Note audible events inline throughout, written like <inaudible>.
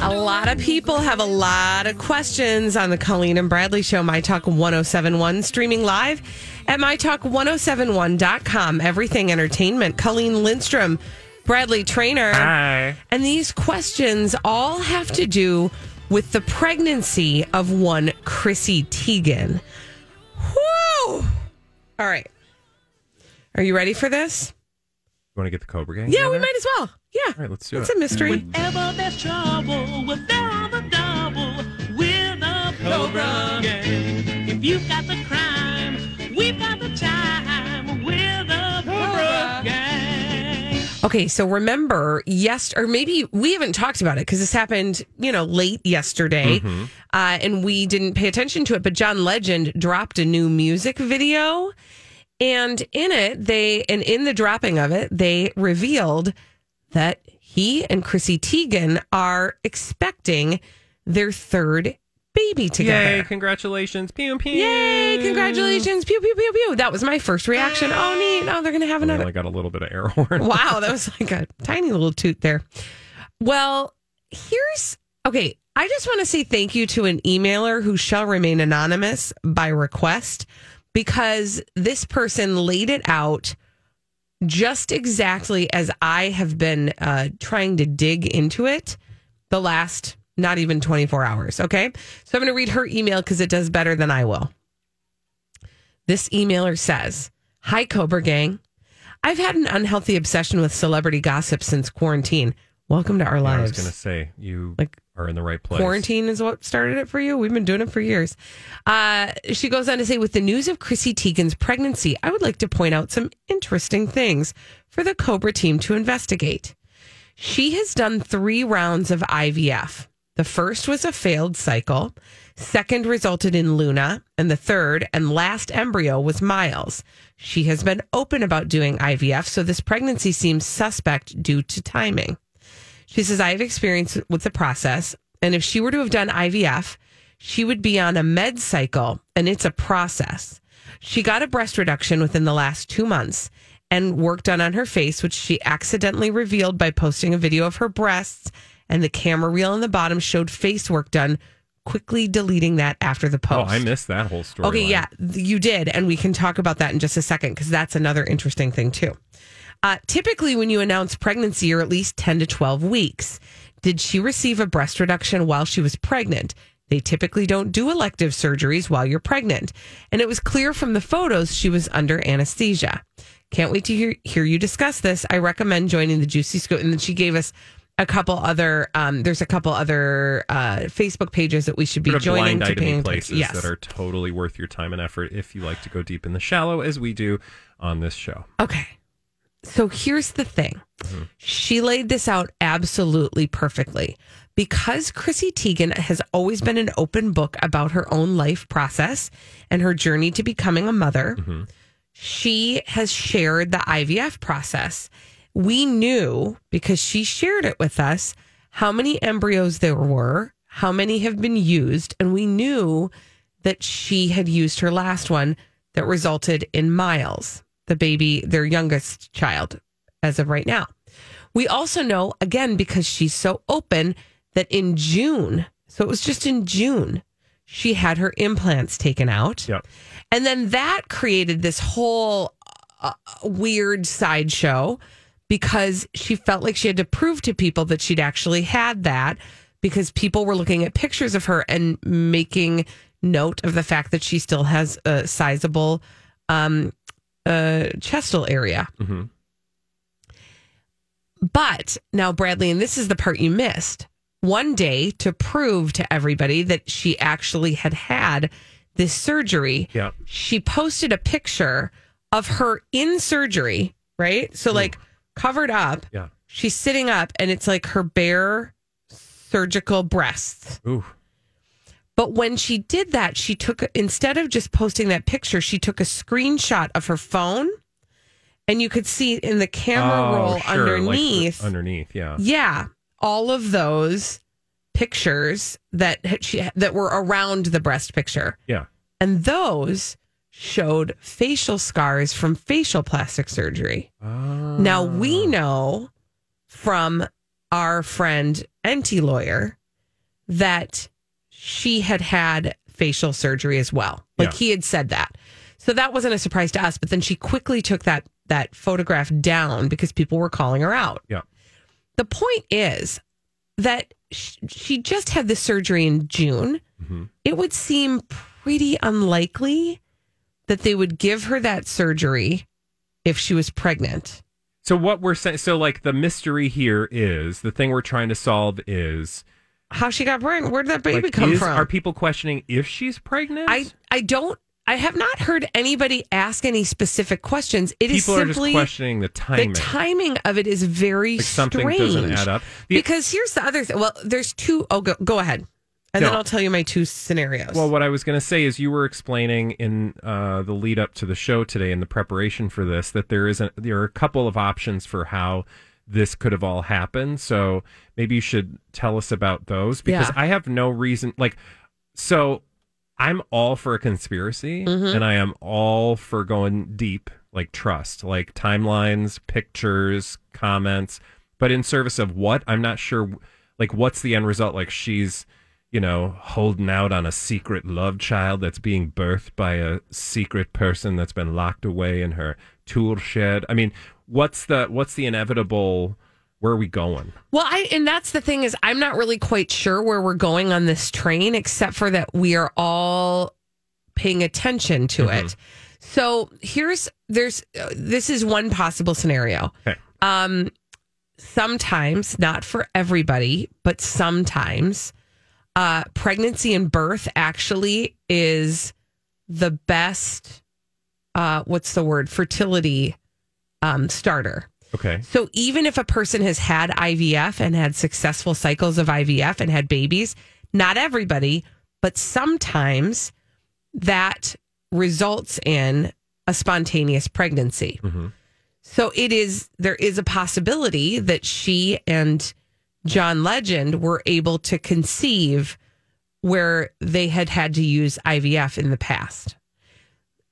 a lot of people have a lot of questions on the Colleen and Bradley Show, My Talk 1071, streaming live at MyTalk1071.com. Everything Entertainment. Colleen Lindstrom, Bradley Traynor. Hi. And these questions all have to do with the pregnancy of one Chrissy Teigen. Whoo! All right. Are you ready for this? You want to get the Cobra Gang? Yeah, we might as well. Yeah. All right, let's do it's it. It's a mystery. Whenever there's trouble, we're the double. We're the Cobra Gang. If you've got the crime, we've got the time. We're the Cobra Gang. Okay, so remember, yes, or maybe we haven't talked about it because this happened, you know, late yesterday, Mm-hmm. uh, and we didn't pay attention to it. But John Legend dropped a new music video, and in it, they and in the dropping of it, they revealed that he and Chrissy Teigen are expecting their third baby together. Yay, congratulations. Pew, pew. Yay, congratulations. Pew, pew, pew, pew. That was my first reaction. Oh, neat. Oh, they're going to have another. I got a little bit of air horn. Wow, <laughs> that was like a tiny little toot there. Well, here's okay. I just want to say thank you to an emailer who shall remain anonymous by request because this person laid it out just exactly as I have been uh, trying to dig into it the last not even 24 hours. Okay. So I'm going to read her email because it does better than I will. This emailer says Hi, Cobra Gang. I've had an unhealthy obsession with celebrity gossip since quarantine. Welcome to our lives. I was going to say, you Like, are in the right place. Quarantine is what started it for you. We've been doing it for years. Uh, she goes on to say, with the news of Chrissy Teigen's pregnancy, I would like to point out some interesting things for the Cobra team to investigate. She has done three rounds of IVF. The first was a failed cycle. Second resulted in Luna, and the third and last embryo was Miles. She has been open about doing IVF, so this pregnancy seems suspect due to timing. She says, I have experience with the process. And if she were to have done IVF, she would be on a med cycle and it's a process. She got a breast reduction within the last two months and work done on her face, which she accidentally revealed by posting a video of her breasts. And the camera reel on the bottom showed face work done, quickly deleting that after the oh, post. Oh. I missed that whole story. Okay, yeah, you did. And we can talk about that in just a second because that's another interesting thing, too. Uh, typically, when you announce pregnancy, you're at least 10 to 12 weeks. Did she receive a breast reduction while she was pregnant? They typically don't do elective surgeries while you're pregnant. And it was clear from the photos she was under anesthesia. Can't wait to hear, hear you discuss this. I recommend joining the Juicy Scoop. And then she gave us a couple other, um, there's a couple other uh, Facebook pages that we should be joining blind to paying places Yes. that are totally worth your time and effort if you like to go deep in the shallow, as we do on this show. Okay. So here's the thing. She laid this out absolutely perfectly. Because Chrissy Teigen has always been an open book about her own life process and her journey to becoming a mother, she has shared the IVF process. We knew because she shared it with us how many embryos there were, how many have been used, and we knew that she had used her last one that resulted in Miles, the baby, their youngest child, as of right now. We also know, again, because she's so open, that in June, so it was just in June, she had her implants taken out. Yep. And then that created this whole uh, weird sideshow because she felt like she had to prove to people that she'd actually had that because people were looking at pictures of her and making note of the fact that she still has a sizable um, uh, chestal area. hmm But now, Bradley, and this is the part you missed. One day to prove to everybody that she actually had had this surgery, Yeah. she posted a picture of her in surgery, right? So, like, covered up. Yeah. She's sitting up, and it's like her bare surgical breasts. Ooh. But when she did that, she took instead of just posting that picture, she took a screenshot of her phone, and you could see in the camera Oh, roll sure, like underneath. underneath, yeah. yeah, all of those pictures that she that were around the breast picture, Yeah. and those showed facial scars from facial plastic surgery. Ah. Now we know from our friend Enty lawyer that she had had facial surgery as well. Like Yeah. he had said that. So that wasn't a surprise to us, but then she quickly took that that photograph down because people were calling her out. Yeah. The point is that sh- she just had the surgery in June. Mm-hmm. It would seem pretty unlikely that they would give her that surgery if she was pregnant. So what we're saying, so like the mystery here is the thing we're trying to solve is How she got pregnant? Where did that baby like, come is- from? Are people questioning if she's pregnant? I I don't. I have not heard anybody ask any specific questions. It is people are just simply questioning the timing. the timing of it is very Like something strange. doesn't add up. The- because here's the other thing. Well, there's two. Oh, go, go ahead, and then I'll tell you my two scenarios. Well, what I was going to say is you were explaining in uh, the lead up to the show today in the preparation for this that there is a, there are a couple of options for how this could have all happened. So maybe you should tell us about those because Yeah. I have no reason like so I'm all for a conspiracy Mm-hmm. and I am all for going deep like trust, like timelines, pictures, comments, but in service of what? I'm not sure like what's the end result like she's you know, holding out on a secret love child that's being birthed by a secret person that's been locked away in her tool shed. I mean, what's the what's the inevitable where are we going? Well, I and that's the thing is I'm not really quite sure where we're going on this train, except for that we are all paying attention to Mm-hmm. it. So here's there's uh, this is one possible scenario. Okay. Um, sometimes not for everybody, but sometimes uh, pregnancy and birth actually is the best. Uh, what's the word? Fertility um, starter. Okay. So even if a person has had IVF and had successful cycles of IVF and had babies, not everybody, but sometimes that results in a spontaneous pregnancy. So it is there is a possibility that she and John Legend were able to conceive where they had had to use IVF in the past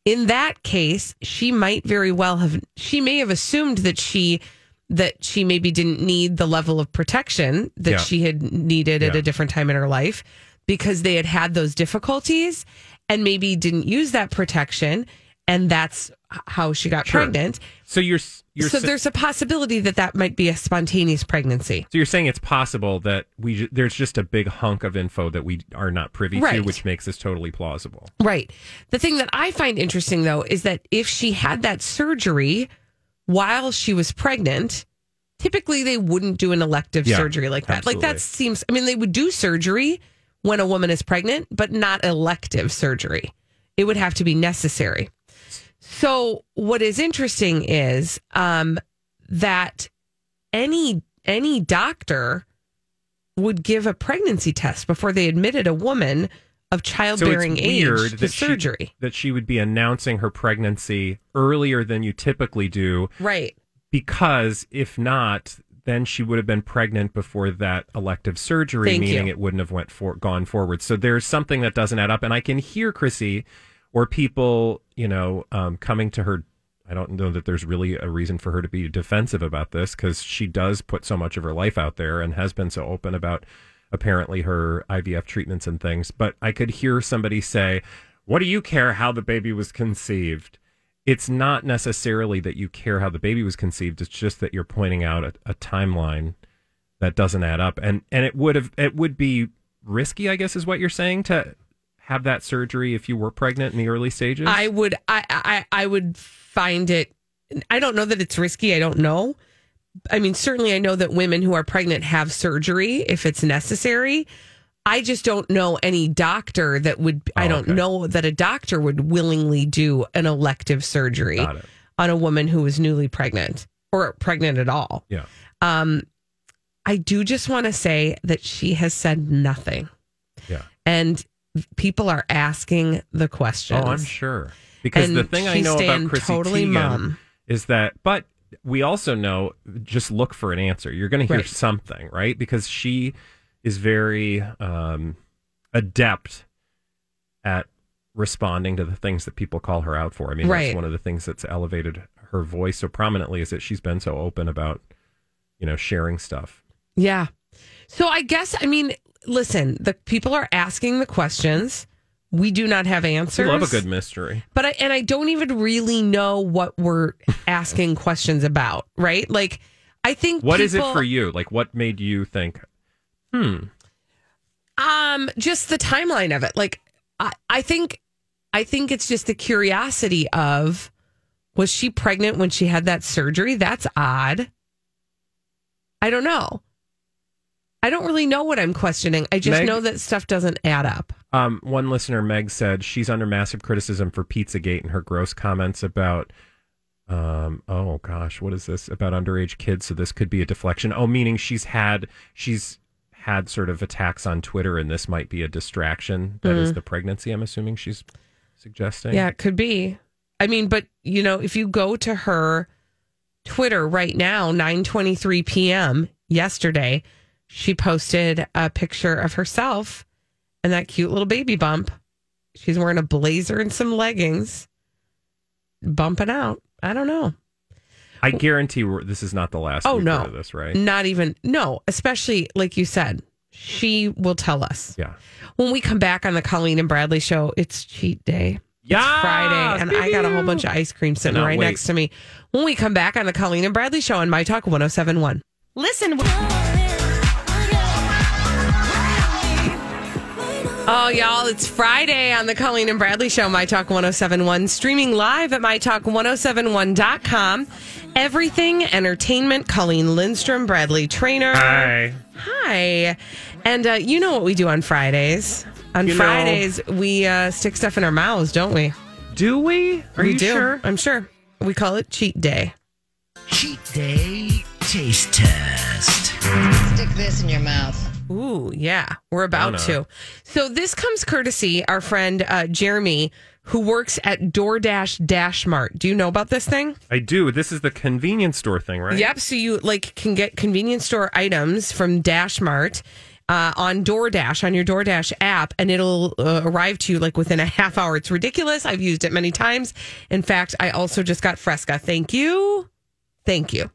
in that case, she might very well have she may have assumed that she that she maybe didn't need the level of protection that Yeah. she had needed at a different time in her life because they had had those difficulties and maybe didn't use that protection and that's how she got Sure. pregnant. So you're you're so sa- there's a possibility that that might be a spontaneous pregnancy. so you're saying it's possible that we there's just a big hunk of info that we are not privy to, which makes this totally plausible. Right. The thing that I find interesting though is that if she had that surgery while she was pregnant, typically they wouldn't do an elective Yeah, surgery like that. Like that seems I mean they would do surgery when a woman is pregnant, but not elective surgery. It would have to be necessary. So what is interesting is um that any any doctor would give a pregnancy test before they admitted a woman of So childbearing it's age to that she, surgery. that she would be announcing her pregnancy earlier than you typically do Right. because if not then she would have been pregnant before that elective surgery Thank meaning you. it wouldn't have went for gone forward so there's something that doesn't add up and i can hear chrissy or people you know um, coming to her i don't know that there's really a reason for her to be defensive about this because she does put so much of her life out there and has been so open about apparently her ivf treatments and things. But i could hear somebody say what do you care how the baby was conceived? It's not necessarily that you care how the baby was conceived it's just that you're pointing out a, a timeline that doesn't add up. And and it would have it would be risky i guess is what you're saying to have that surgery if you were pregnant in the early stages? I would I, I I would find it I don't know that it's risky. I don't know. I mean, certainly I know that women who are pregnant have surgery if it's necessary. I just don't know any doctor that would I Oh, don't okay. know that a doctor would willingly do an elective surgery on a woman who is newly pregnant or pregnant at all. Yeah. Um I do just want to say that she has said nothing. Yeah. And people are asking the questions. Oh, I'm sure. Because the thing I know about Chrissy totally Teigen is that, but we also know just look for an answer. You're going to hear Right. something, right? Because she is very um, adept at responding to the things that people call her out for. I mean, Right. that's one of the things that's elevated her voice so prominently is that she's been so open about, you know, sharing stuff. Yeah. So I guess I mean, listen, the people are asking the questions. We do not have We answers. love a good mystery. but I and I don't even really know what we're asking <laughs> questions about, right? Like I think What is it for you? Like, what made you think, hmm, Um, just the timeline of it. Like, I, I think, I think it's just the curiosity of, was she pregnant when she had that surgery? That's odd. I don't know. I don't really know what I'm questioning. I just Meg- know that stuff doesn't add up. Um, one listener, Meg, said she's under massive criticism for Pizzagate and her gross comments about, um, oh gosh, what is this about underage kids? So this could be a deflection. Oh, meaning she's had she's had sort of attacks on Twitter, and this might be a distraction. That is the pregnancy. I'm assuming she's suggesting. Yeah, it could be. I mean, but you know, if you go to her Twitter right now, 9:23 p.m. yesterday, she posted a picture of herself and that cute little baby bump. She's wearing a blazer and some leggings, bumping out. I don't know. I guarantee this is not the last. Oh no, of this right? Not even no. Especially like you said, she will tell us Yeah. when we come back on the Colleen and Bradley show. It's cheat day. Yeah, It's Friday, and I got a whole bunch of ice cream sitting right wait. next to me. When we come back on the Colleen and Bradley show on My Talk 1071. Listen. Oh, y'all, it's Friday on the Colleen and Bradley show, My Talk 1071, streaming live at MyTalk1071.com. Everything Entertainment, Colleen Lindstrom, Bradley Traynor. Hi. Hi. And uh, you know what we do on Fridays. On You know- Fridays, we uh, stick stuff in our mouths, don't we? Do we? Are we you do. sure? I'm sure. We call it cheat day. Cheat day taste test. Stick this in your mouth. Ooh, yeah, we're about to. So this comes courtesy our friend uh, Jeremy, who works at DoorDash Dash Mart. Do you know about this thing? I do. This is the convenience store thing, right? Yep. So you like can get convenience store items from Dash Mart. Uh, on DoorDash, on your DoorDash app, and it'll uh, arrive to you like within a half hour. It's ridiculous. I've used it many times. In fact, I also just got Fresca. Thank you. Thank you.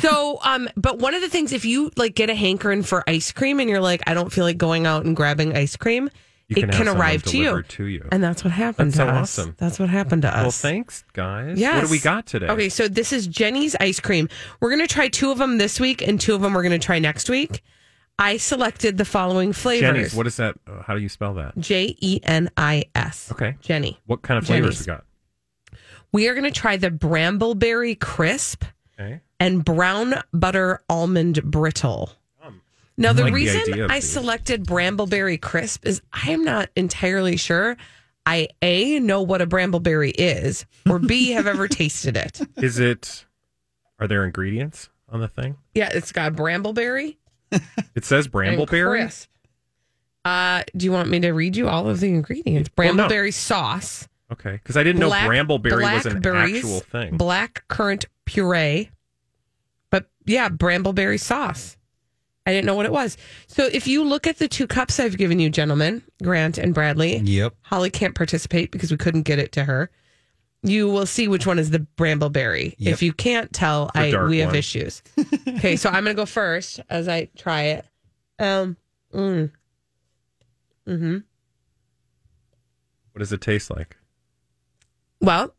so, <laughs> um, but one of the things, if you like get a hankering for ice cream and you're like, I don't feel like going out and grabbing ice cream, You it can can, arrive to you. to you. And that's what happened That's to so us. awesome. That's what happened to us. Well, thanks, guys. Yes. What do we got today? Okay, so this is Jeni's ice cream. We're going to try two of them this week, and two of them we're going to try next week. I selected the following flavors. Jeni's. What is that? Uh, how do you spell that? J E N I S. Okay. Jeni. What kind of flavors Jeni's. we got? We are going to try the Brambleberry Crisp Okay. and Brown Butter Almond Brittle. Now, the like reason of I these. selected Brambleberry Crisp is I am not entirely sure I A, know what a Brambleberry is, or B, have ever <laughs> tasted it. Is it? Are there ingredients on the thing? Yeah, it's got Brambleberry. It says brambleberry. crisp. Uh, do you want me to read you all of the ingredients? Well, no. Brambleberry sauce, Okay, because I didn't know brambleberry was an actual thing. black currant puree, but yeah, brambleberry sauce. I didn't know what it was. So if you look at the two cups I've given you, gentlemen, Grant and Bradley, Yep. Holly can't participate because we couldn't get it to her. You will see which one is the brambleberry. Yep. If you can't tell, The I dark we have one. issues. <laughs> okay, so I'm gonna go first as I try it. Um, mm. hmm What does it taste like? Well,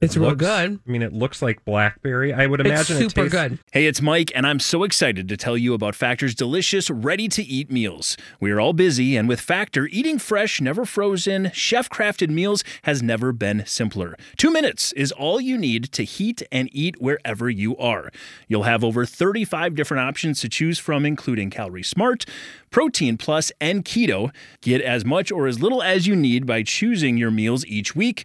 It's real Looks- good. I mean, it looks like blackberry. I would It's imagine it super tastes good. Hey, it's Mike, and I'm so excited to tell you about Factor's delicious, ready to eat meals. We are all busy, and with Factor, eating fresh, never frozen, chef crafted meals has never been simpler. Two minutes is all you need to heat and eat wherever you are. You'll have over 35 different options to choose from, including Calorie Smart, Protein Plus, and Keto. Get as much or as little as you need by choosing your meals each week.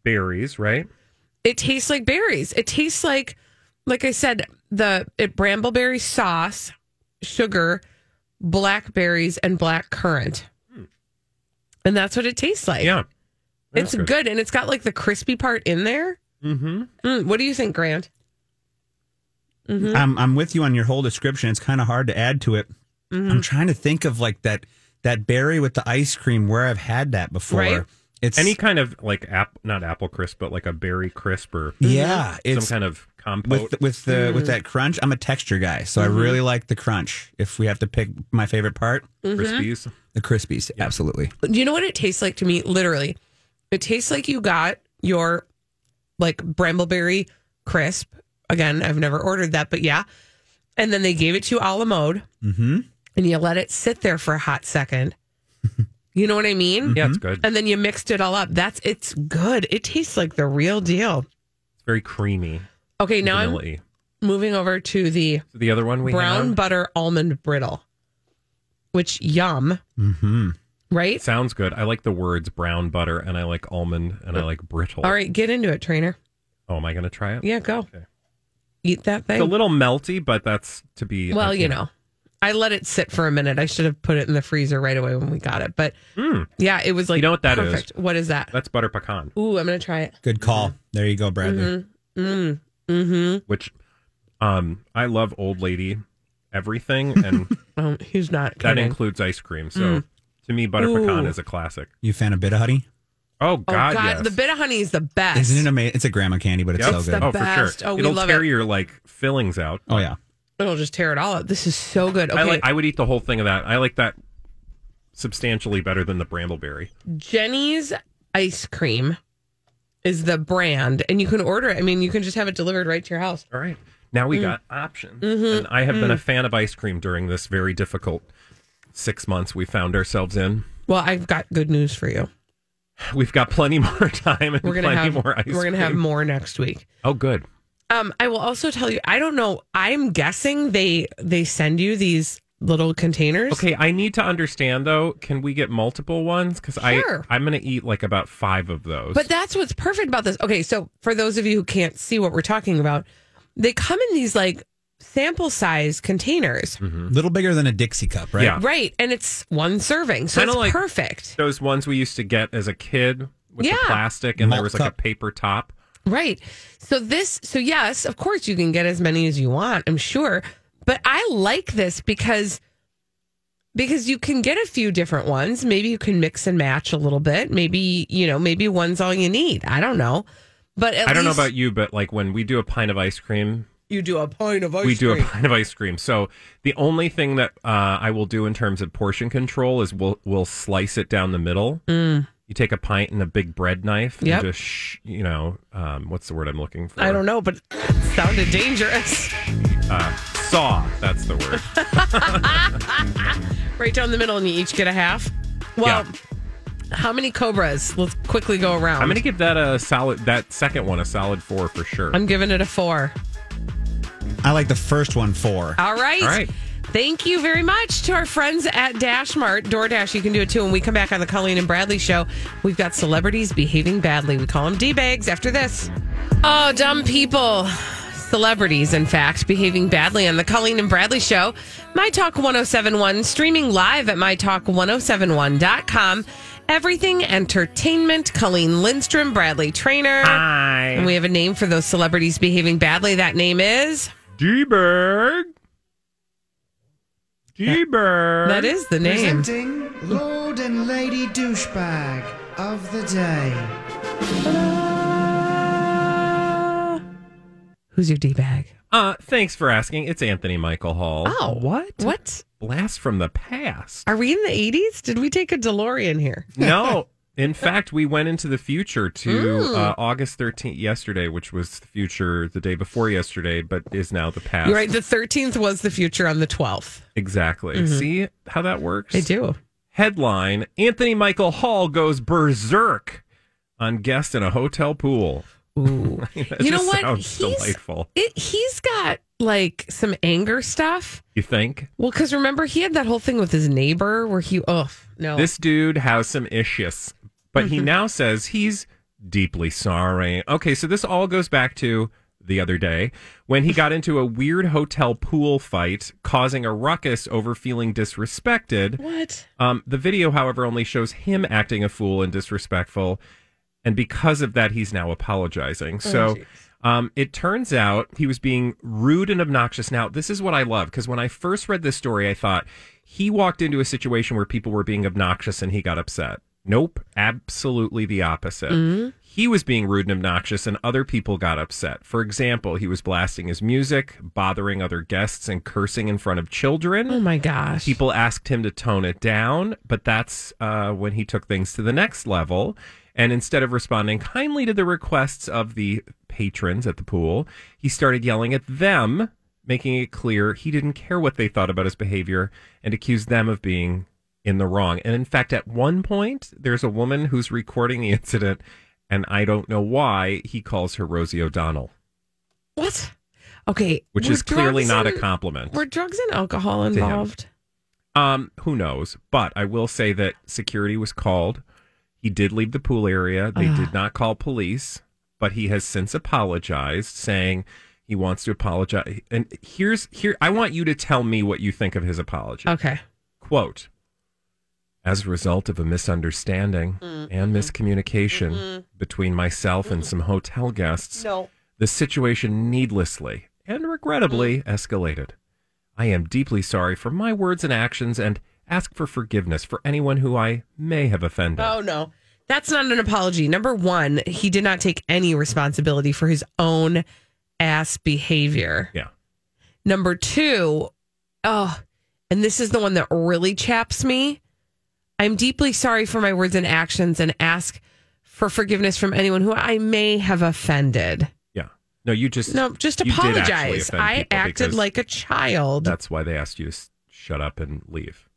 Like berries, right? It tastes like berries. It tastes like, like I said, the it, brambleberry sauce, sugar, blackberries, and black currant. And that's what it tastes like. Yeah. it's That's good. and it's got like the crispy part in there. Mm-hmm. Mm, what do you think, Grant? Mm-hmm. I'm I'm with you on your whole description. It's kind of hard to add to it. Mm-hmm. I'm trying to think of like that that berry with the ice cream where I've had that before. Right. It's Any kind of like app, not apple crisp, but like a berry crisp or yeah, some it's kind of compote. with with the Mm-hmm. with that crunch. I'm a texture guy, so I really like the crunch. If we have to pick my favorite part, Mm-hmm. Crispies. the crispies, absolutely. Do you know what it tastes like to me? Literally, it tastes like you got your like brambleberry crisp. Again, I've never ordered that, but yeah. And then they gave it to you a la mode, Mm-hmm. and you let it sit there for a hot second. <laughs> you know what I mean? Yeah, it's good. And then you mixed it all up. That's it's good. It tastes like the real deal. It's very creamy. Okay, now I'm vanilla-y. moving over to the The other one we brown have butter almond brittle, which yum, Mm-hmm. right? sounds good. I like the words brown butter and I like almond and I like brittle. All right, get into it, Traynor. Oh, am I going to try it? Yeah, go. Okay. Eat that thing. It's a little melty, but that's to be. Well, you know, I let it sit for a minute. I should have put it in the freezer right away when we got it. But Mm, yeah, it was like You know what that is? perfect. What is that? that's butter pecan, Ooh, I'm gonna try it. Good call. There you go, Bradley. Mm. Mm-hmm. which um I love old lady everything, <laughs> and Oh, he's not that kidding. includes ice cream. So to me, butter Ooh. pecan is a classic. You a fan of Bit-O-Honey? Oh oh God, God, yes. the Bit-O-Honey is the best. Isn't it amazing? It's a grandma candy, but it's Yep. so It's good. the oh, for best. sure. Oh, we It'll love tear it. your like fillings out. oh yeah. It'll just tear it all up. This is so good. Okay, I like. I would eat the whole thing of that. I like that substantially better than the brambleberry. Jeni's ice cream is the brand, and you can order it. I mean, you can just have it delivered right to your house. All right. Now Mm. we got options. Mm-hmm. And I have been a fan of ice cream during this very difficult six months we found ourselves in. Well, I've got good news for you. We've got plenty <laughs> more time and We're gonna plenty have more ice we're gonna have more next week. Oh, good. Um, I will also tell you. I don't know. I'm guessing they they send you these little containers. Okay, I need to understand though. Can we get multiple ones? Because Sure. I I'm going to eat like about five of those. But that's what's perfect about this. Okay, so for those of you who can't see what we're talking about, they come in these like sample size containers, A little bigger than a Dixie cup, right? Yeah. right? And it's one serving, so Kinda it's like- perfect, those ones we used to get as a kid with Yeah. the plastic, and there was like cup. a paper top. Right? So this, so yes, of course you can get as many as you want. I'm sure, but I like this because. Because you can get a few different ones. Maybe you can mix and match a little bit. Maybe, you know, maybe one's all you need. I don't know. But at I don't know about you, but like when we do a pint of ice cream, you do a pint of ice cream. we do a pint of ice cream. So the only thing that uh, I will do in terms of portion control is we'll we'll slice it down the middle. Mm. You take a pint and a big bread knife Yep. and just sh- you know um, what's the word I'm looking for? I don't know, but it sounded dangerous. Uh, saw. That's the word. <laughs> right down the middle, and you each get a half. Well, Yeah. How many cobras? Let's quickly go around. I'm going to give that a solid. That second one a solid four for sure. I'm giving it a four. I like the first one four. All right. All right. Thank you very much to our friends at Dashmart. DoorDash, you can do it too. When we come back on the Colleen and Bradley show, we've got celebrities behaving badly. We call them D-bags after this. Oh, dumb people. Celebrities, in fact, behaving badly on the Colleen and Bradley show. My Talk 1071, streaming live at mytalk1071.com. Everything entertainment. Colleen Lindstrom, Bradley Traynor. Hi. And we have a name for those celebrities behaving badly. That name is. D-Berg. D-Berg. That is the name. Presenting Lord and Lady Douchebag of the Day. Who's your D bag? Uh, thanks for asking. It's Anthony Michael Hall. Oh, what? What? Blast from the past. Are we in the 80s? Did we take a DeLorean here? No. <laughs> In fact, we went into the future to Mm. uh, August 13th yesterday, which was the future the day before yesterday, but is now the past. You're right. The 13th was the future on the 12th. Exactly. Mhm. See how that works? I do. Headline Anthony Michael Hall goes berserk on guest in a hotel pool. Ooh. <laughs> You know what? Sounds He's- delightful. It, he's got like some anger stuff. You think? Well, because remember, he had that whole thing with his neighbor where he, oh, no. This dude has some issues, but he Mhm. now says he's deeply sorry. Okay, so this all goes back to the other day when he got into a weird hotel pool fight, causing a ruckus over feeling disrespected. What? Um, the video, however, only shows him acting a fool and disrespectful, and because of that, he's now apologizing. Oh, so. jeez. Um, it turns out he was being rude and obnoxious. Now, this is what I love because when I first read this story, I thought he walked into a situation where people were being obnoxious and he got upset. Nope, absolutely the opposite. Mhm. He was being rude and obnoxious, and other people got upset. For example, he was blasting his music, bothering other guests, and cursing in front of children. Oh my gosh. People asked him to tone it down, but that's uh, when he took things to the next level. And instead of responding kindly to the requests of the patrons at the pool, he started yelling at them, making it clear he didn't care what they thought about his behavior and accused them of being in the wrong. And in fact, at one point, there's a woman who's recording the incident, and I don't know why he calls her Rosie O'Donnell, What? Okay. which is clearly not a compliment. Were drugs and alcohol involved? Um, who knows? But I will say that security was called. He did leave the pool area. They Ugh. did not call police, but he has since apologized, saying he wants to apologize. And here's here I want you to tell me what you think of his apology. Okay. Quote As a result of a misunderstanding mm-hmm. and miscommunication mm-hmm. between myself and mm-hmm. some hotel guests, No. the situation needlessly and regrettably mm. escalated. I am deeply sorry for my words and actions and ask for forgiveness for anyone who I may have offended. Oh, no. That's not an apology. Number one, he did not take any responsibility for his own ass behavior. Yeah. Number two, oh, and this is the one that really chaps me. I'm deeply sorry for my words and actions and ask for forgiveness from anyone who I may have offended. Yeah. No, you just No, just you did actually apologize. offend I people acted because like a child. That's why they asked you to s- shut up and leave.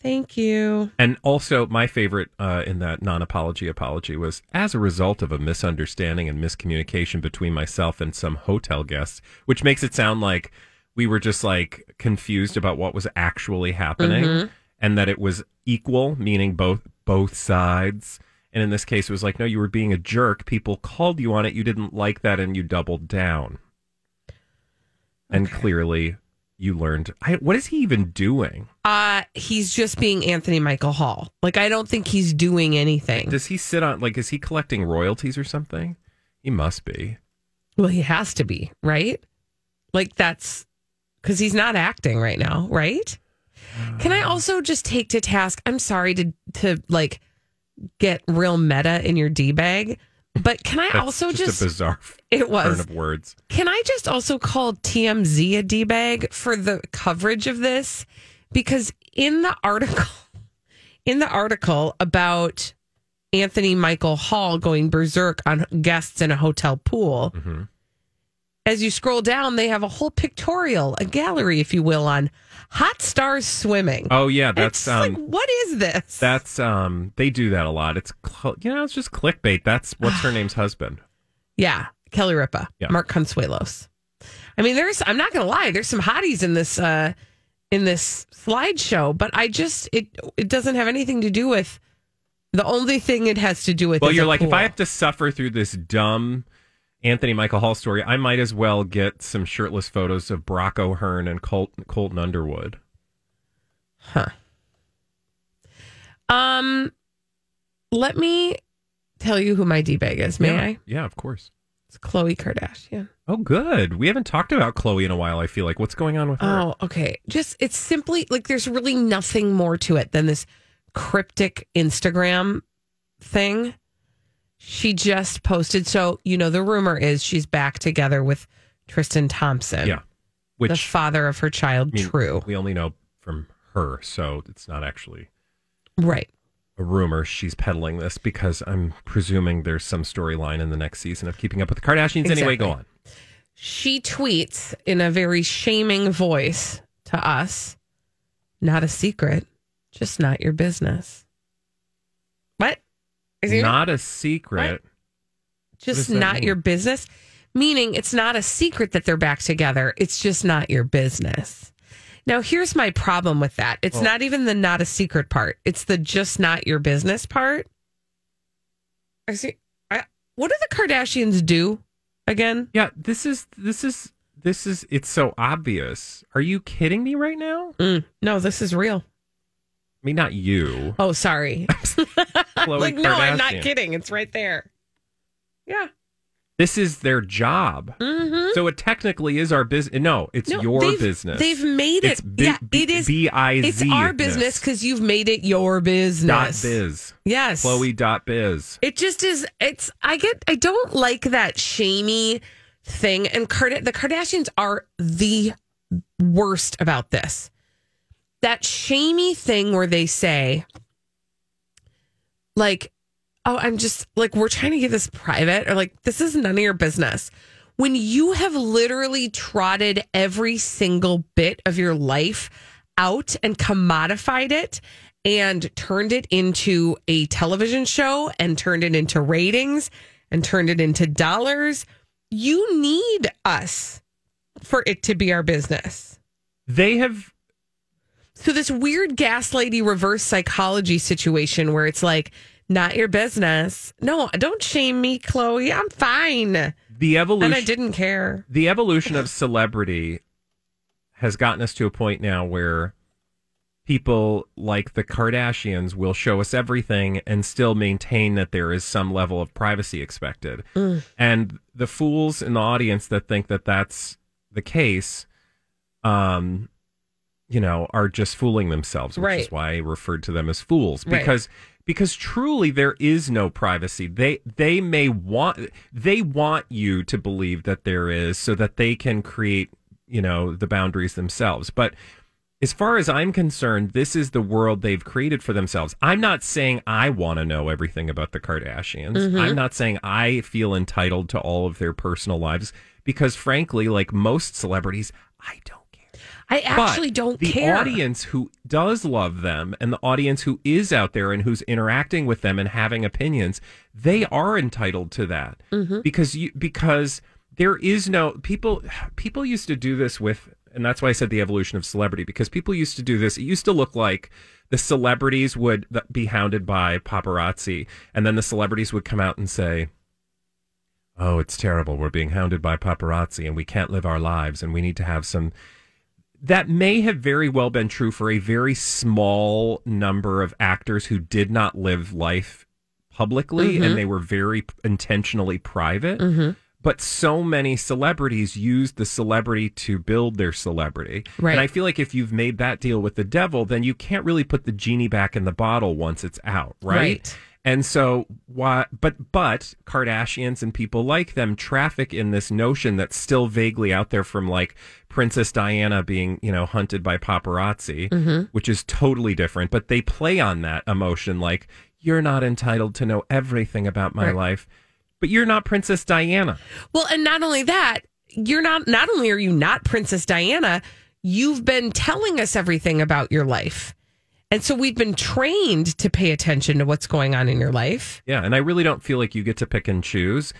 Thank you. And also, my favorite uh, in that non apology apology was as a result of a misunderstanding and miscommunication between myself and some hotel guests, which makes it sound like we were just like confused about what was actually happening Mhm. And that it was equal, meaning both both sides. And in this case, it was like, no, you were being a jerk. People called you on it. You didn't like that, and you doubled down. And clearly, you learned. I, what is he even doing? Uh, he's just being Anthony Michael Hall. Like I don't think he's doing anything. Does he sit on like is he collecting royalties or something? He must be. Well, he has to be, right? Like that's because he's not acting right now, right? Can I also just take to task? I'm sorry to to like get real meta in your d bag, but can I That's also just, just, a bizarre <laughs> it was turn of words. Can I just also call TMZ a d bag for the coverage of this? Because in the article, <laughs> in the article about Anthony Michael Hall going berserk on guests in a hotel pool, mm-hmm. As you scroll down, they have a whole pictorial, a gallery, if you will, on hot stars swimming. Oh yeah, that's um, like, what is this? that's um, they do that a lot. It's cl- you know, it's just clickbait. That's what's her <sighs> name's husband. Yeah, Kelly Ripa, Yeah. Mark Consuelos. I mean, there's. I'm not gonna lie. There's some hotties in this uh in this slideshow, but I just it it doesn't have anything to do with. The only thing it has to do with. Well, you're like, if. I have to suffer through this dumb Anthony Michael Hall story, I might as well get some shirtless photos of Brock O'Hurn and Colt, Colton Underwood. Huh. Um, let me tell you who my d bag is. May yeah. I? Yeah, of course. It's Khloe Kardashian. Oh, good. We haven't talked about Khloe in a while. I feel like what's going on with her? Oh, okay. Just it's simply like there's really nothing more to it than this cryptic Instagram thing. She just posted. So you know the rumor is she's back together with Tristan Thompson. yeah, which the father of her child. I mean, True. We only know from her, so it's not actually Right. a rumor. She's peddling this because I'm presuming there's some storyline in the next season of Keeping Up with the Kardashians. Anyway, go on. She tweets in a very shaming voice to us, not a secret, just not your business. What? Is it Not a secret. just does not mean? your business? Meaning it's not a secret that they're back together. It's just not your business. Now, here's my problem with that. It's Oh. not even the not a secret part. It's the just not your business part. I see. I, what do the Kardashians do again? Yeah, this is this is this is it's so obvious. Are you kidding me right now? Mm, no, this is real. I mean, not you. Oh, sorry. <laughs> Khloe like, no, I'm not Kardashian. kidding. It's right there. Yeah. This is their job. Mm-hmm. So it technically is our business. No, it's No, your they've- business. They've made it. It's bi- yeah, it is. B-I-Z It's our business because you've made it your dot business. biz. Yes. Khloe dot biz. It just is. It's. I get. I don't like that shamey thing. And Kard- the Kardashians are the worst about this. That shamey thing where they say, like, "Oh, I'm just like we're trying to get this private," or like, "This is none of your business." When you have literally trotted every single bit of your life out and commodified it and turned it into a television show and turned it into ratings and turned it into dollars, you need us for it to be our business. They have So this weird gaslighty reverse psychology situation where it's like not your business. No, don't shame me, Khloe. I'm fine. the evolution. And I didn't care. the evolution of celebrity has gotten us to a point now where people like the Kardashians will show us everything and still maintain that there is some level of privacy expected. And the fools in the audience that think that that's the case, um, you know, are just fooling themselves, which Right. is why I referred to them as fools Right. because because truly there is no privacy. They they may want they want you to believe that there is so that they can create, you know, the boundaries themselves. But as far as I'm concerned, this is the world they've created for themselves. I'm not saying I want to know everything about the Kardashians. Mm-hmm. I'm not saying I feel entitled to all of their personal lives because frankly, like most celebrities, I don't. I actually But don't the care. The audience who does love them and the audience who is out there and who's interacting with them and having opinions, they are entitled to that Mm-hmm. because you because there is no people. People used to do this with, and that's why I said the evolution of celebrity because people used to do this. It used to look like the celebrities would be hounded by paparazzi, and then the celebrities would come out and say. Oh, it's terrible. We're being hounded by paparazzi and we can't live our lives and we need to have some that may have very well been true for a very small number of actors who did not live life publicly Mm-hmm. and they were very intentionally private. But so many celebrities use the celebrity to build their celebrity. Right. And I feel like if you've made that deal with the devil, then you can't really put the genie back in the bottle once it's out, right? Right. And so why but but Kardashians and people like them traffic in this notion that's still vaguely out there from like Princess Diana being, you know, hunted by paparazzi, mm-hmm. which is totally different, but they play on that emotion like you're not entitled to know everything about my Right. life, but you're not Princess Diana. Well, and not only that, you're not. Not only are you not Princess Diana, you've been telling us everything about your life, and so we've been trained to pay attention to what's going on in your life. Yeah, and I really don't feel like you get to pick and choose.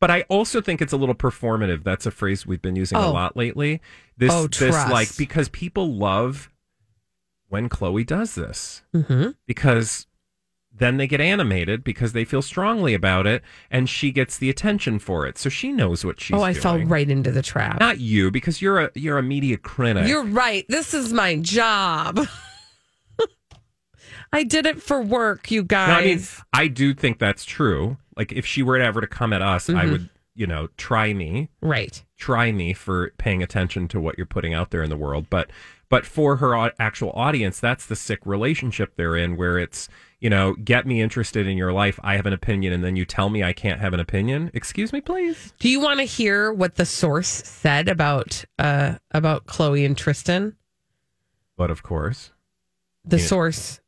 But I also think it's a little performative. That's a phrase we've been using a Oh. lot lately. This Oh, this like because people love when Khloe does this. Mm-hmm. Because then they get animated because they feel strongly about it and she gets the attention for it. So she knows what she's oh, I doing. fell right into the trap. Not you because you're a you're a media critic. You're right. This is my job. <laughs> I did it for work, you guys. No, I mean, I do think that's true. Like, if she were ever to come at us, I Mhm. would, you know, try me, right? Try me for paying attention to what you're putting out there in the world. But, but for her actual audience, that's the sick relationship they're in, where it's, you know, get me interested in your life. I have an opinion, and then you tell me I can't have an opinion. Excuse me, please. Do you want to hear what the source said about uh about Khloe and Tristan? But of course, The Yeah. source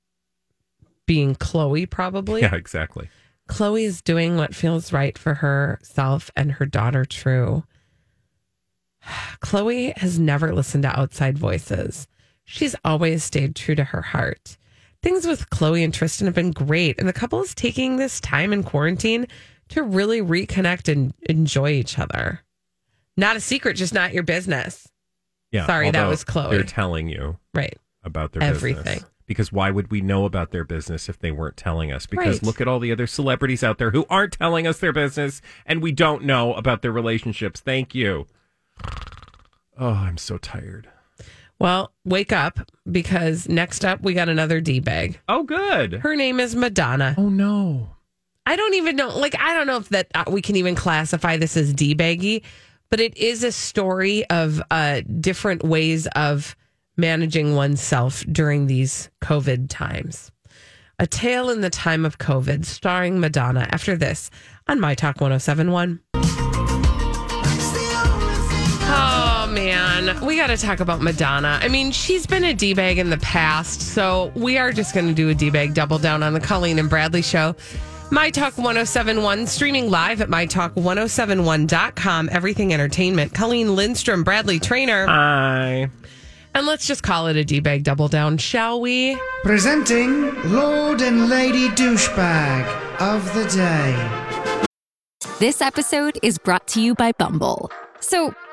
being Khloe, probably. yeah, exactly. Khloe is doing what feels right for herself and her daughter, True. <sighs> Khloe has never listened to outside voices. She's always stayed true to her heart. Things with Khloe and Tristan have been great, and the couple is taking this time in quarantine to really reconnect and enjoy each other. Not a secret, just not your business. Yeah. Sorry, that was Khloe. They're telling you Right. about their Everything. business. Because why would we know about their business if they weren't telling us? Because Right. look at all the other celebrities out there who aren't telling us their business and we don't know about their relationships. Thank you. Oh, I'm so tired. Well, wake up because next up we got another D bag. Oh, good. Her name is Madonna. Oh no. I don't even know. Like, I don't know if that uh, we can even classify this as D baggy, but it is a story of uh, different ways of managing oneself during these COVID times. A tale in the time of COVID, starring Madonna. After this on My Talk 1071. Oh man, we got to talk about Madonna. I mean, she's been a D bag in the past, so we are just going to do a D bag double down on the Colleen and Bradley show. My Talk 1071, streaming live at MyTalk1071.com, everything entertainment. Colleen Lindstrom, Bradley Traynor. Hi. And let's just call it a D bag double down, shall we? Presenting Lord and Lady Douchebag of the Day. This episode is brought to you by Bumble. So,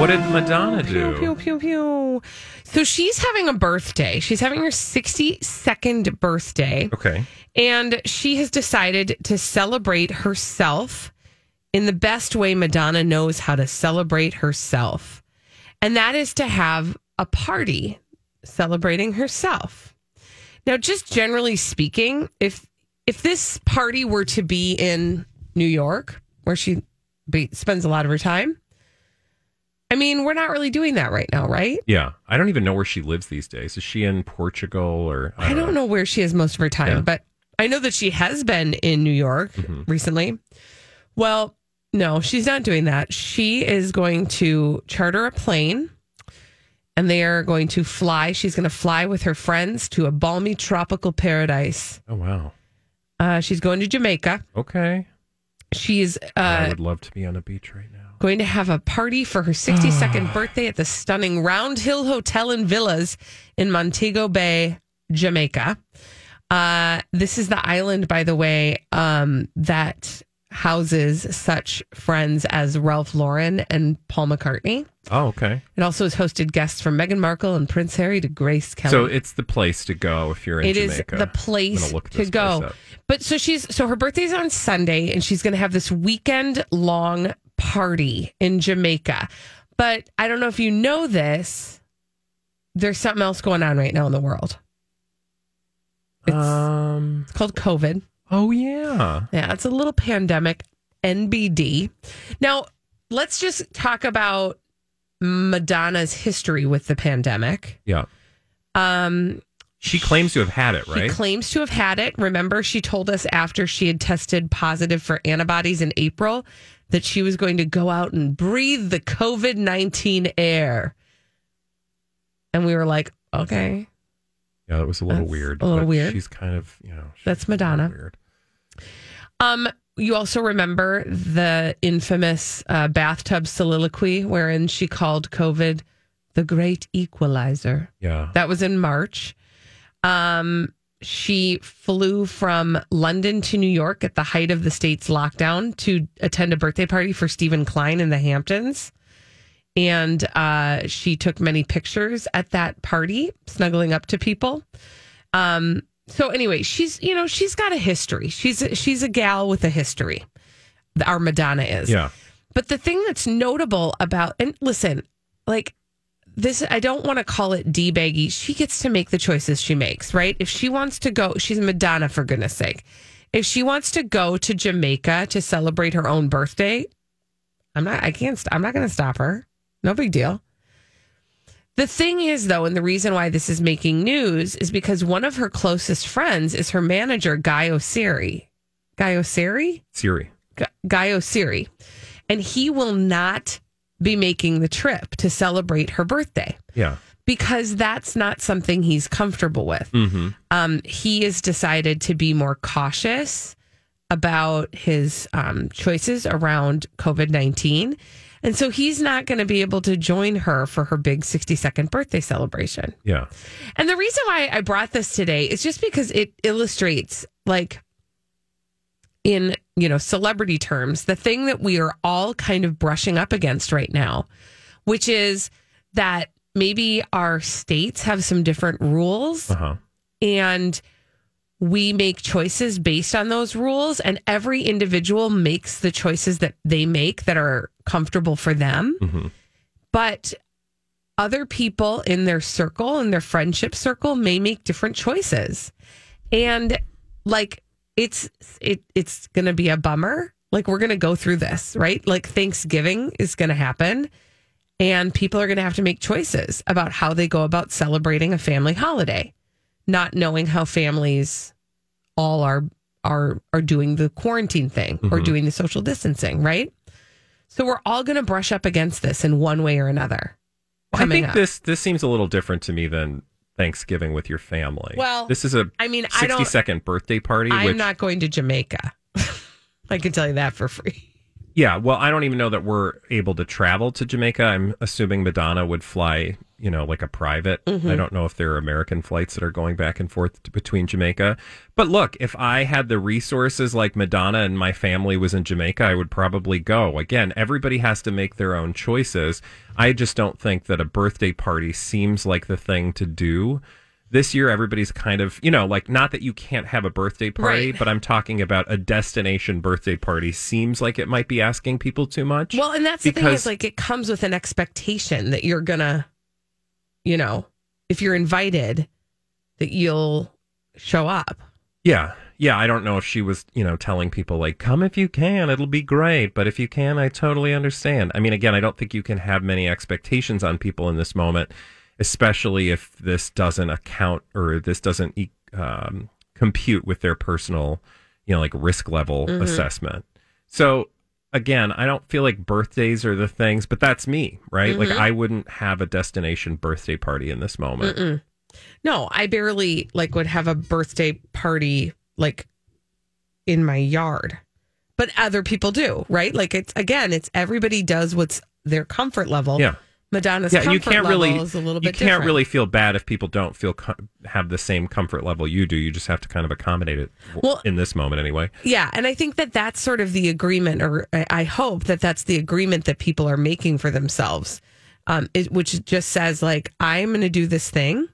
What did Madonna Pew, do? pew, pew, pew. So she's having a birthday. She's having her 62nd birthday. Okay. And she has decided to celebrate herself in the best way Madonna knows how to celebrate herself. And that is to have a party celebrating herself. Now, just generally speaking, if if this party were to be in New York, where she be, spends a lot of her time, I mean, we're not really doing that right now, right? Yeah. I don't even know where she lives these days. Is she in Portugal or I don't know where she is most of her time, Yeah. but I know that she has been in New York recently. Well, no, she's not doing that. She is going to charter a plane and they are going to fly. She's going to fly with her friends to a balmy tropical paradise. Oh wow. Uh, she's going to Jamaica. Okay. She's I uh, would love to be on a beach right now. Going to have a party for her 62nd birthday at the stunning Round Hill Hotel and Villas in Montego Bay, Jamaica. Uh, this is the island, by the way, um, that houses such friends as Ralph Lauren and Paul McCartney. Oh, okay. It also has hosted guests from Meghan Markle and Prince Harry to Grace Kelly. So it's the place to go if you're in It is Jamaica. the place gonna look to go. place. But so she's so her birthday's on Sunday and she's going to have this weekend long party in Jamaica. But I don't know if you know this. There's something else going on right now in the world. It's, um, it's called COVID. Oh yeah. Yeah, it's a little pandemic, NBD. Now, let's just talk about Madonna's history with the pandemic. Yeah. Um, She claims to have had it, right? She claims to have had it. Remember, she told us after she had tested positive for antibodies in April that she was going to go out and breathe the COVID 19 air. And we were like, okay, yeah, that was a little That's weird. a little weird. She's kind of, you know, that's Madonna. weird. Um, you also remember the infamous uh, bathtub soliloquy wherein she called COVID the great equalizer. Yeah. That was in March. Um, she flew from London to New York at the height of the state's lockdown to attend a birthday party for Steven Klein in the Hamptons. And uh, she took many pictures at that party, snuggling up to people. Um, so anyway, she's you know she's got a history. She's a, she's a gal with a history. Our Madonna is. Yeah. But the thing that's notable about and listen, like this I don't want to call it D baggy. She gets to make the choices she makes, right? If she wants to go, she's Madonna for goodness sake. If she wants to go to Jamaica to celebrate her own birthday, I'm not I can't I'm not going to stop her. No big deal. The thing is, though, and the reason why this is making news is because one of her closest friends is her manager, Guy Oseary. Guy Oseary? Siri. Guy Oseary. And he will not be making the trip to celebrate her birthday Yeah. because that's not something he's comfortable with. Mm-hmm. Um, he has decided to be more cautious about his um, choices around COVID 19. And so he's not going to be able to join her for her big 62nd birthday celebration. Yeah. And the reason why I brought this today is just because it illustrates, like, in you know celebrity terms, the thing that we are all kind of brushing up against right now, which is that maybe our states have some different rules, Uh-huh. and we make choices based on those rules, and every individual makes the choices that they make that are comfortable for them. Mm-hmm. But other people in their circle in their friendship circle may make different choices and like it's it it's gonna be a bummer like we're gonna go through this right like thanksgiving is gonna happen and people are gonna have to make choices about how they go about celebrating a family holiday not knowing how families all are are are doing the quarantine thing or Mhm. doing the social distancing right so we're all gonna brush up against this in one way or another I think up. this this seems a little different to me than Thanksgiving with your family. Well, this is a I mean, I don't- 60 second birthday party. I'm which, not going to Jamaica. <laughs> I can tell you that for free. Yeah, well, I don't even know that we're able to travel to Jamaica. I'm assuming Madonna would fly, you know, like a private. Mhm. I don't know if there are American flights that are going back and forth to, between Jamaica. But look, if I had the resources like Madonna and my family was in Jamaica, I would probably go. Again, everybody has to make their own choices. I just don't think that a birthday party seems like the thing to do. This year, everybody's kind of, you know, like not that you can't have a birthday party, Right. but I'm talking about a destination birthday party. Seems like it might be asking people too much. Well, and that's the thing is like it comes with an expectation that you're gonna, you know, if you're invited, that you'll show up. Yeah. Yeah. I don't know if she was, you know, telling people like, come if you can, it'll be great. But if you can, I totally understand. I mean, again, I don't think you can have many expectations on people in this moment, especially if this doesn't account or this doesn't um, compute with their personal, you know, like risk level Mhm. assessment. So again, I don't feel like birthdays are the things, but that's me, right? Like Mhm. I wouldn't have a destination birthday party in this moment. Mm-mm. No, I barely like would have a birthday party like in my yard, but other people do, right? Like it's again, it's everybody does what's their comfort level. Yeah. Madonna's yeah, comfort you can't level really is a little bit you can't different. really feel bad if people don't feel co- have the same comfort level you do. You just have to kind of accommodate it Well- in this moment anyway. Yeah, and I think that that's sort of the agreement, or I I hope that that's the agreement that people are making for themselves, um, it, which just says like I'm going to do this thing,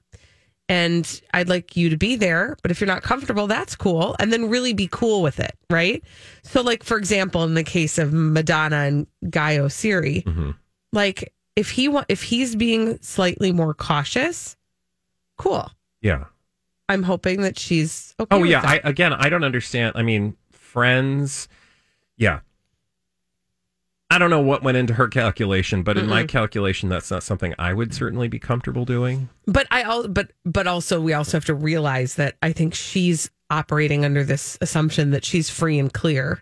and I'd like you to be there. But if you're not comfortable, that's cool, and then really be cool with it, right? So, like for example, in the case of Madonna and Guy Oseary, Mm-hmm. like if he wa- if he's being slightly more cautious, cool. Yeah. I'm hoping that she's okay. Oh with yeah. I again, I don't understand. I mean, friends. Yeah. I don't know what went into her calculation, but in my calculation, that's not something I would certainly be comfortable doing. But I but but also we also have to realize that I think she's operating under this assumption that she's free and clear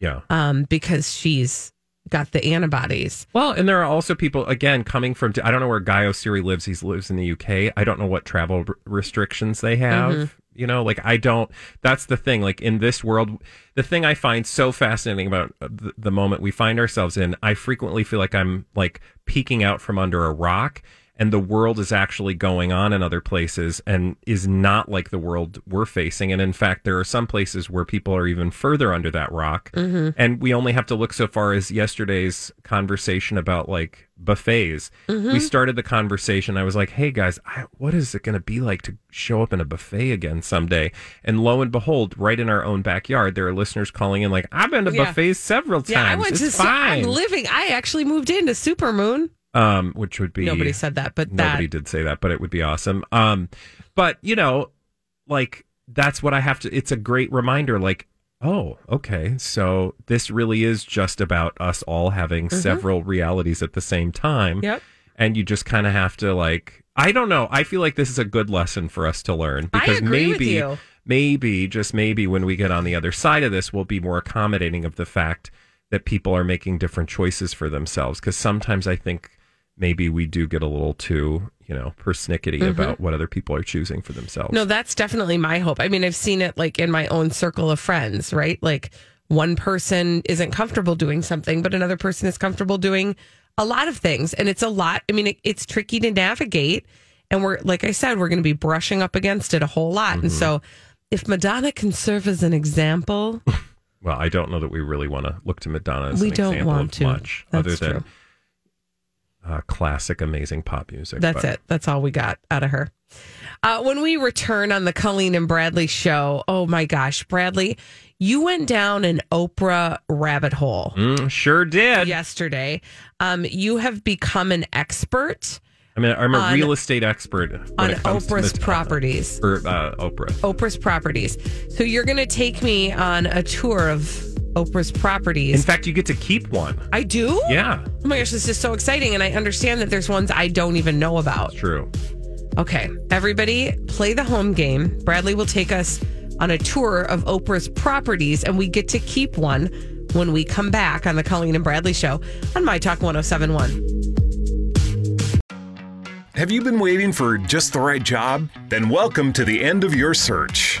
Yeah. um because she's got the antibodies. Well, and there are also people again coming from. I don't know where Guy Oseary lives. He lives in the UK. I don't know what travel r- restrictions they have. Mhm. You know, like I don't. That's the thing. Like in this world, the thing I find so fascinating about the, the moment we find ourselves in, I frequently feel like I'm like peeking out from under a rock. And the world is actually going on in other places and is not like the world we're facing. And in fact, there are some places where people are even further under that rock. Mhm. And we only have to look so far as yesterday's conversation about like buffets. Mhm. We started the conversation. I was like, hey guys, I, what is it going to be like to show up in a buffet again someday? And lo and behold, right in our own backyard, there are listeners calling in like, I've been to Yeah. buffets several times. Yeah, I went it's to fine. I'm living. I actually moved into Supermoon. Um, which would be Nobody said that, but nobody that did say that, but it would be awesome. Um, but you know, like that's what I have to. It's a great reminder. Like, oh, okay, so this really is just about us all having Mhm. several realities at the same time. Yep. And you just kind of have to like. I don't know. I feel like this is a good lesson for us to learn because maybe, maybe, just maybe, when we get on the other side of this, we'll be more accommodating of the fact that people are making different choices for themselves. Because sometimes I think maybe we do get a little too, you know, persnickety Mhm. about what other people are choosing for themselves. No, that's definitely my hope. I mean, I've seen it like in my own circle of friends, right? Like one person isn't comfortable doing something, but another person is comfortable doing a lot of things. And it's a lot. I mean, it, it's tricky to navigate. And we're, like I said, we're going to be brushing up against it a whole lot. And Mhm. so if Madonna can serve as an example, <laughs> Well, I don't know that we really want to look to Madonna as We an don't example want of to. much That's other than true. Uh, classic, amazing pop music. That's but- it. That's all we got out of her. Uh, when we return on the Colleen and Bradley show, oh my gosh, Bradley, you went down an Oprah rabbit hole. Mm, sure did. Yesterday. Um, you have become an expert I mean, I'm a on- real estate expert on Oprah's to properties. Or uh, Oprah. Oprah's properties. So you're going to take me on a tour of Oprah's properties. In fact, you get to keep one. I do? Yeah, Oh my gosh, this is so exciting. And I understand that there's ones I don't even know about. true. Okay, everybody, play the home game. Bradley will take us on a tour of Oprah's properties, and we get to keep one when we come back on the Colleen and Bradley show on My Talk 1071. Have you been waiting for just the right job? Then welcome to the end of your search.